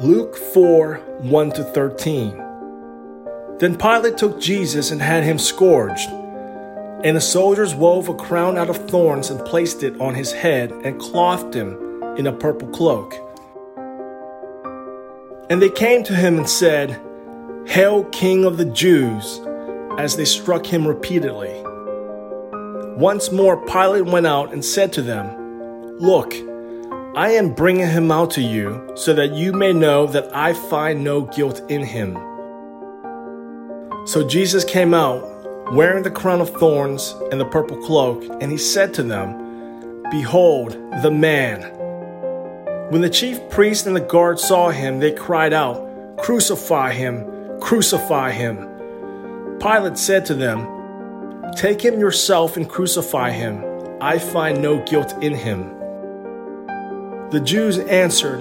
Luke 4 1 to 13. Then Pilate took Jesus and had him scourged. And the soldiers wove a crown out of thorns and placed it on his head and clothed him in a purple cloak. And they came to him and said, Hail, King of the Jews, as they struck him repeatedly. Once more Pilate went out and said to them, Look, I am bringing him out to you so that you may know that I find no guilt in him. So Jesus came out, wearing the crown of thorns and the purple cloak, and he said to them, Behold, the man. When the chief priests and the guards saw him, they cried out, Crucify him! Crucify him! Pilate said to them, Take him yourself and crucify him. I find no guilt in him. The Jews answered,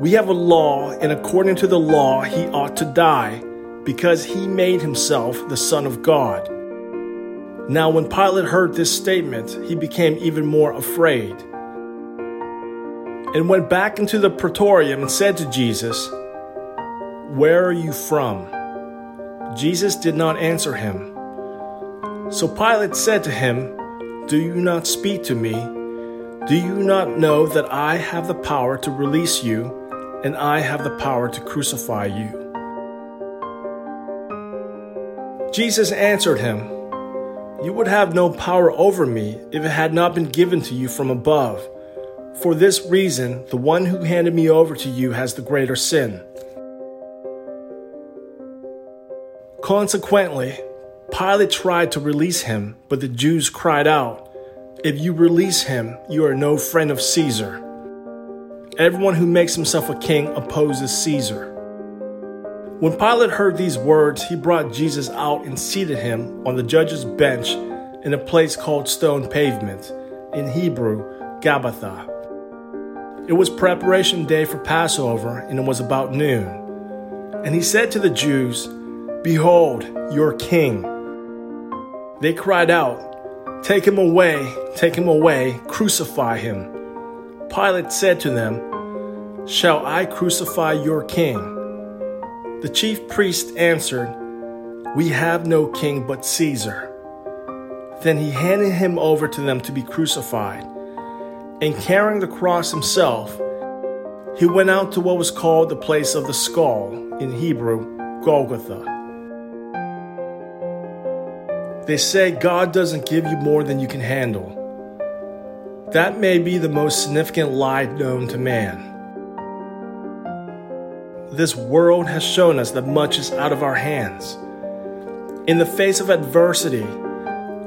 We have a law, and according to the law, he ought to die, because he made himself the Son of God. Now, when Pilate heard this statement, he became even more afraid and went back into the praetorium and said to Jesus, Where are you from? Jesus did not answer him. So Pilate said to him, Do you not speak to me? Do you not know that I have the power to release you, and I have the power to crucify you? Jesus answered him, You would have no power over me if it had not been given to you from above. For this reason, the one who handed me over to you has the greater sin. Consequently, Pilate tried to release him, but the Jews cried out, if you release him, you are no friend of Caesar. Everyone who makes himself a king opposes Caesar. When Pilate heard these words, he brought Jesus out and seated him on the judge's bench in a place called Stone Pavement, in Hebrew, Gabbatha. It was preparation day for Passover, and it was about noon. And he said to the Jews, Behold, your king. They cried out, Take him away, take him away, crucify him. Pilate said to them, Shall I crucify your king? The chief priest answered, We have no king but Caesar. Then he handed him over to them to be crucified. And carrying the cross himself, he went out to what was called the place of the skull, in Hebrew, Golgotha. They say God doesn't give you more than you can handle. That may be the most significant lie known to man. This world has shown us that much is out of our hands. In the face of adversity,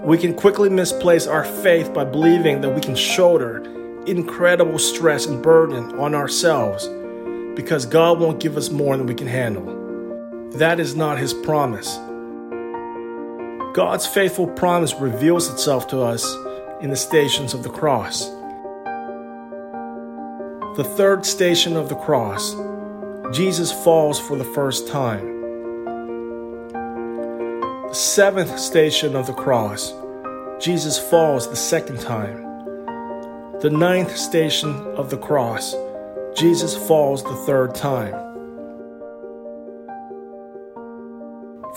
we can quickly misplace our faith by believing that we can shoulder incredible stress and burden on ourselves because God won't give us more than we can handle. That is not His promise. God's faithful promise reveals itself to us in the stations of the cross. The third station of the cross, Jesus falls for the first time. The seventh station of the cross, Jesus falls the second time. The ninth station of the cross, Jesus falls the third time.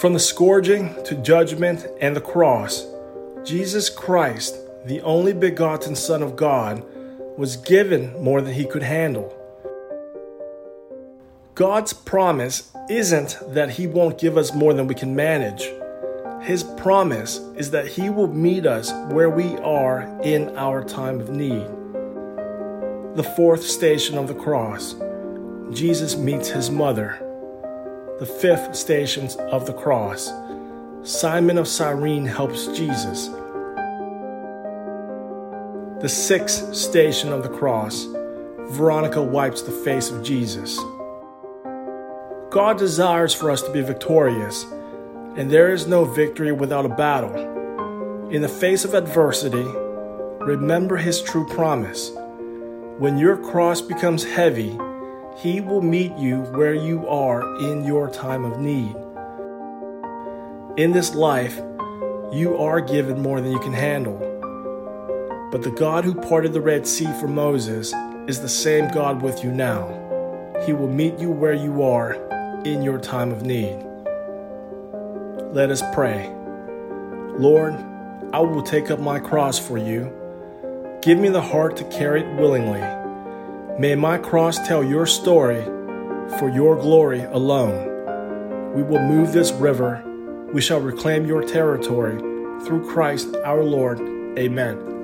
From the scourging to judgment and the cross, Jesus Christ, the only begotten Son of God, was given more than he could handle. God's promise isn't that he won't give us more than we can manage. His promise is that he will meet us where we are in our time of need. The fourth station of the cross, Jesus meets his mother the fifth station of the cross. Simon of Cyrene helps Jesus. The sixth station of the cross. Veronica wipes the face of Jesus. God desires for us to be victorious, and there is no victory without a battle. In the face of adversity, remember His true promise. When your cross becomes heavy, he will meet you where you are in your time of need. In this life, you are given more than you can handle. But the God who parted the Red Sea for Moses is the same God with you now. He will meet you where you are in your time of need. Let us pray. Lord, I will take up my cross for you. Give me the heart to carry it willingly. May my cross tell your story for your glory alone. We will move this river. We shall reclaim your territory through Christ our Lord. Amen.